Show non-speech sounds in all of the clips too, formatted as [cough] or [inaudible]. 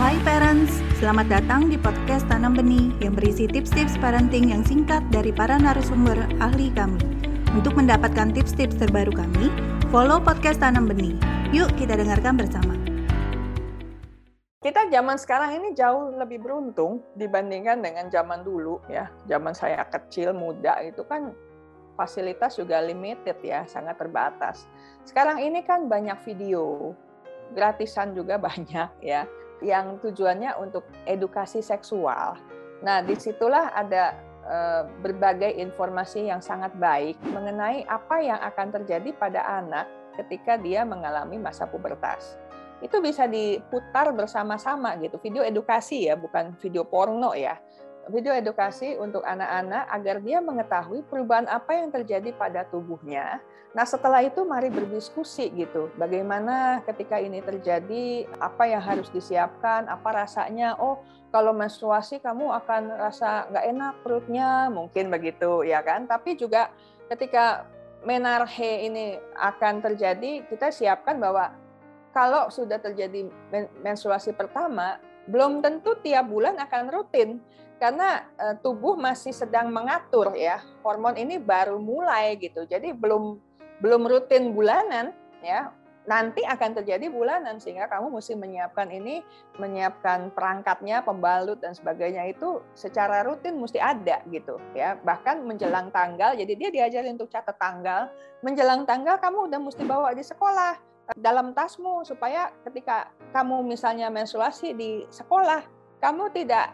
Hai parents, selamat datang di podcast Tanam Benih yang berisi tips-tips parenting yang singkat dari para narasumber ahli kami. Untuk mendapatkan tips-tips terbaru kami, follow podcast Tanam Benih. Yuk kita dengarkan bersama. Kita zaman sekarang ini jauh lebih beruntung dibandingkan dengan zaman dulu ya. Zaman saya kecil, muda itu kan fasilitas juga limited ya, sangat terbatas. Sekarang ini kan banyak video, gratisan juga [laughs] banyak ya, yang tujuannya untuk edukasi seksual. Nah, di situlah ada eh, berbagai informasi yang sangat baik mengenai apa yang akan terjadi pada anak ketika dia mengalami masa pubertas itu bisa diputar bersama-sama gitu. Video edukasi ya, bukan video porno ya. Video edukasi untuk anak-anak agar dia mengetahui perubahan apa yang terjadi pada tubuhnya. Nah, setelah itu mari berdiskusi gitu. Bagaimana ketika ini terjadi, apa yang harus disiapkan, apa rasanya? Oh, kalau menstruasi kamu akan rasa nggak enak perutnya, mungkin begitu ya kan. Tapi juga ketika menarhe ini akan terjadi, kita siapkan bahwa kalau sudah terjadi menstruasi pertama, belum tentu tiap bulan akan rutin karena eh, tubuh masih sedang mengatur ya. Hormon ini baru mulai gitu. Jadi belum belum rutin bulanan ya. Nanti akan terjadi bulanan sehingga kamu mesti menyiapkan ini, menyiapkan perangkatnya, pembalut dan sebagainya itu secara rutin mesti ada gitu ya. Bahkan menjelang tanggal, jadi dia diajarin untuk catat tanggal. Menjelang tanggal kamu udah mesti bawa di sekolah dalam tasmu supaya ketika kamu misalnya menstruasi di sekolah, kamu tidak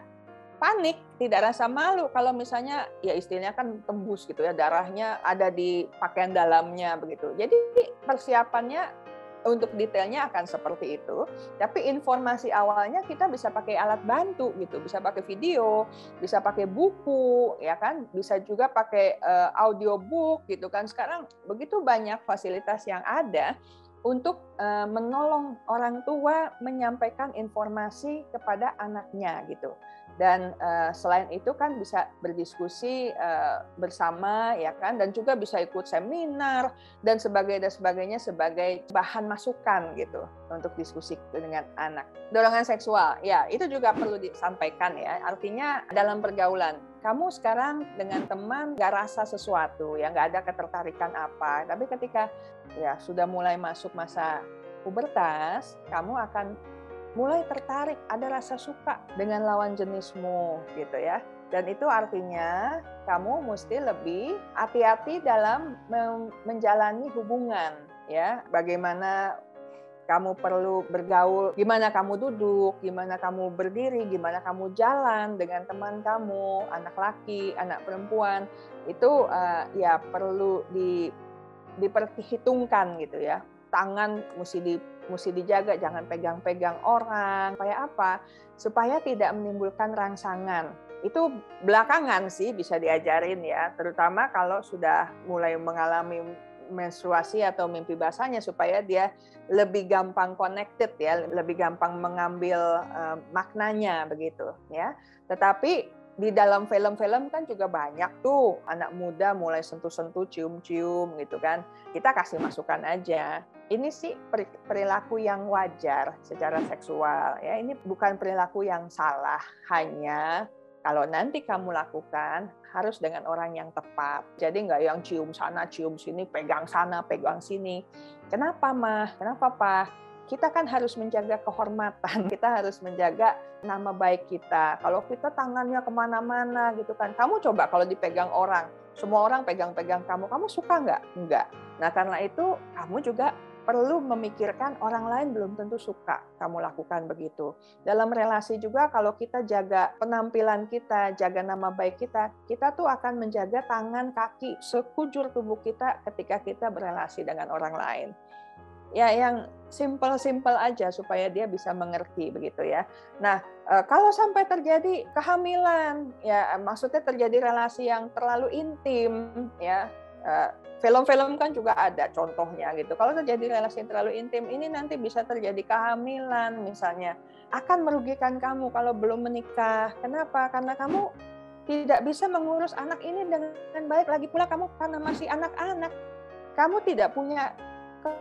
panik, tidak rasa malu kalau misalnya ya istilahnya kan tembus gitu ya darahnya ada di pakaian dalamnya begitu. Jadi persiapannya untuk detailnya akan seperti itu. Tapi informasi awalnya kita bisa pakai alat bantu gitu, bisa pakai video, bisa pakai buku, ya kan, bisa juga pakai uh, audiobook gitu kan. Sekarang begitu banyak fasilitas yang ada untuk uh, menolong orang tua menyampaikan informasi kepada anaknya gitu. Dan uh, selain itu kan bisa berdiskusi uh, bersama ya kan dan juga bisa ikut seminar dan sebagainya dan sebagainya sebagai bahan masukan gitu untuk diskusi dengan anak. Dorongan seksual ya itu juga perlu disampaikan ya. Artinya dalam pergaulan kamu sekarang dengan teman nggak rasa sesuatu, ya nggak ada ketertarikan apa. Tapi ketika ya sudah mulai masuk masa pubertas, kamu akan mulai tertarik, ada rasa suka dengan lawan jenismu, gitu ya. Dan itu artinya kamu mesti lebih hati-hati dalam menjalani hubungan, ya. Bagaimana kamu perlu bergaul, gimana kamu duduk, gimana kamu berdiri, gimana kamu jalan dengan teman kamu, anak laki, anak perempuan, itu uh, ya perlu di diperhitungkan gitu ya. Tangan mesti di mesti dijaga, jangan pegang-pegang orang. Supaya apa? Supaya tidak menimbulkan rangsangan. Itu belakangan sih bisa diajarin ya, terutama kalau sudah mulai mengalami menstruasi atau mimpi basahnya supaya dia lebih gampang connected ya, lebih gampang mengambil uh, maknanya begitu ya. Tetapi di dalam film-film kan juga banyak tuh anak muda mulai sentuh-sentuh, cium-cium gitu kan. Kita kasih masukan aja. Ini sih perilaku yang wajar secara seksual ya. Ini bukan perilaku yang salah, hanya kalau nanti kamu lakukan harus dengan orang yang tepat. Jadi nggak yang cium sana, cium sini, pegang sana, pegang sini. Kenapa mah? Kenapa pak? Kita kan harus menjaga kehormatan. Kita harus menjaga nama baik kita. Kalau kita tangannya ke mana-mana gitu kan. Kamu coba kalau dipegang orang, semua orang pegang-pegang kamu, kamu suka nggak? Nggak. Nah karena itu kamu juga perlu memikirkan orang lain belum tentu suka kamu lakukan begitu. Dalam relasi juga kalau kita jaga penampilan kita, jaga nama baik kita, kita tuh akan menjaga tangan, kaki, sekujur tubuh kita ketika kita berelasi dengan orang lain. Ya yang simple-simple aja supaya dia bisa mengerti begitu ya. Nah, e, kalau sampai terjadi kehamilan, ya maksudnya terjadi relasi yang terlalu intim ya e, Film-film kan juga ada contohnya gitu. Kalau terjadi relasi terlalu intim, ini nanti bisa terjadi kehamilan misalnya. Akan merugikan kamu kalau belum menikah. Kenapa? Karena kamu tidak bisa mengurus anak ini dengan baik. Lagi pula kamu karena masih anak-anak. Kamu tidak punya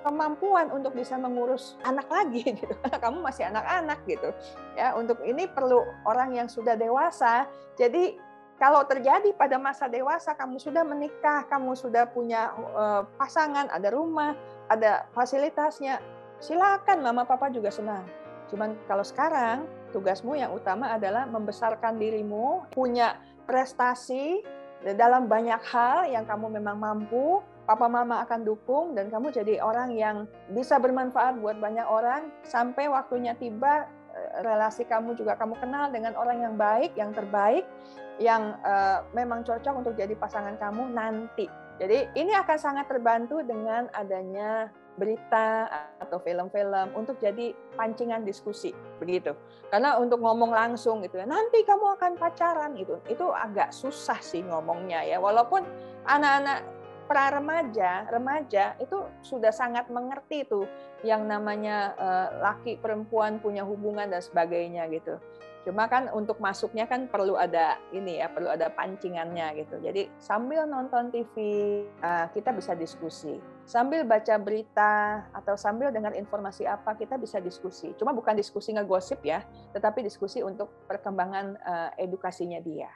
kemampuan untuk bisa mengurus anak lagi [laughs] gitu. Kamu masih anak-anak gitu. Ya, untuk ini perlu orang yang sudah dewasa. Jadi kalau terjadi pada masa dewasa kamu sudah menikah, kamu sudah punya uh, pasangan, ada rumah, ada fasilitasnya, silakan mama papa juga senang. Cuman kalau sekarang tugasmu yang utama adalah membesarkan dirimu, punya prestasi dalam banyak hal yang kamu memang mampu, papa mama akan dukung dan kamu jadi orang yang bisa bermanfaat buat banyak orang sampai waktunya tiba eh, relasi kamu juga kamu kenal dengan orang yang baik, yang terbaik yang uh, memang cocok untuk jadi pasangan kamu nanti. Jadi ini akan sangat terbantu dengan adanya berita atau film-film untuk jadi pancingan diskusi begitu. Karena untuk ngomong langsung gitu ya, nanti kamu akan pacaran gitu. Itu agak susah sih ngomongnya ya. Walaupun anak-anak pra remaja, remaja itu sudah sangat mengerti tuh yang namanya uh, laki perempuan punya hubungan dan sebagainya gitu. Cuma kan untuk masuknya kan perlu ada ini ya, perlu ada pancingannya gitu. Jadi sambil nonton TV eh, kita bisa diskusi. Sambil baca berita atau sambil dengar informasi apa kita bisa diskusi. Cuma bukan diskusi ngegosip ya, tetapi diskusi untuk perkembangan eh, edukasinya dia.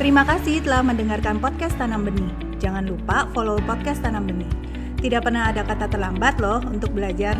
Terima kasih telah mendengarkan podcast Tanam Benih. Jangan lupa follow podcast Tanam Benih. Tidak pernah ada kata terlambat loh untuk belajar.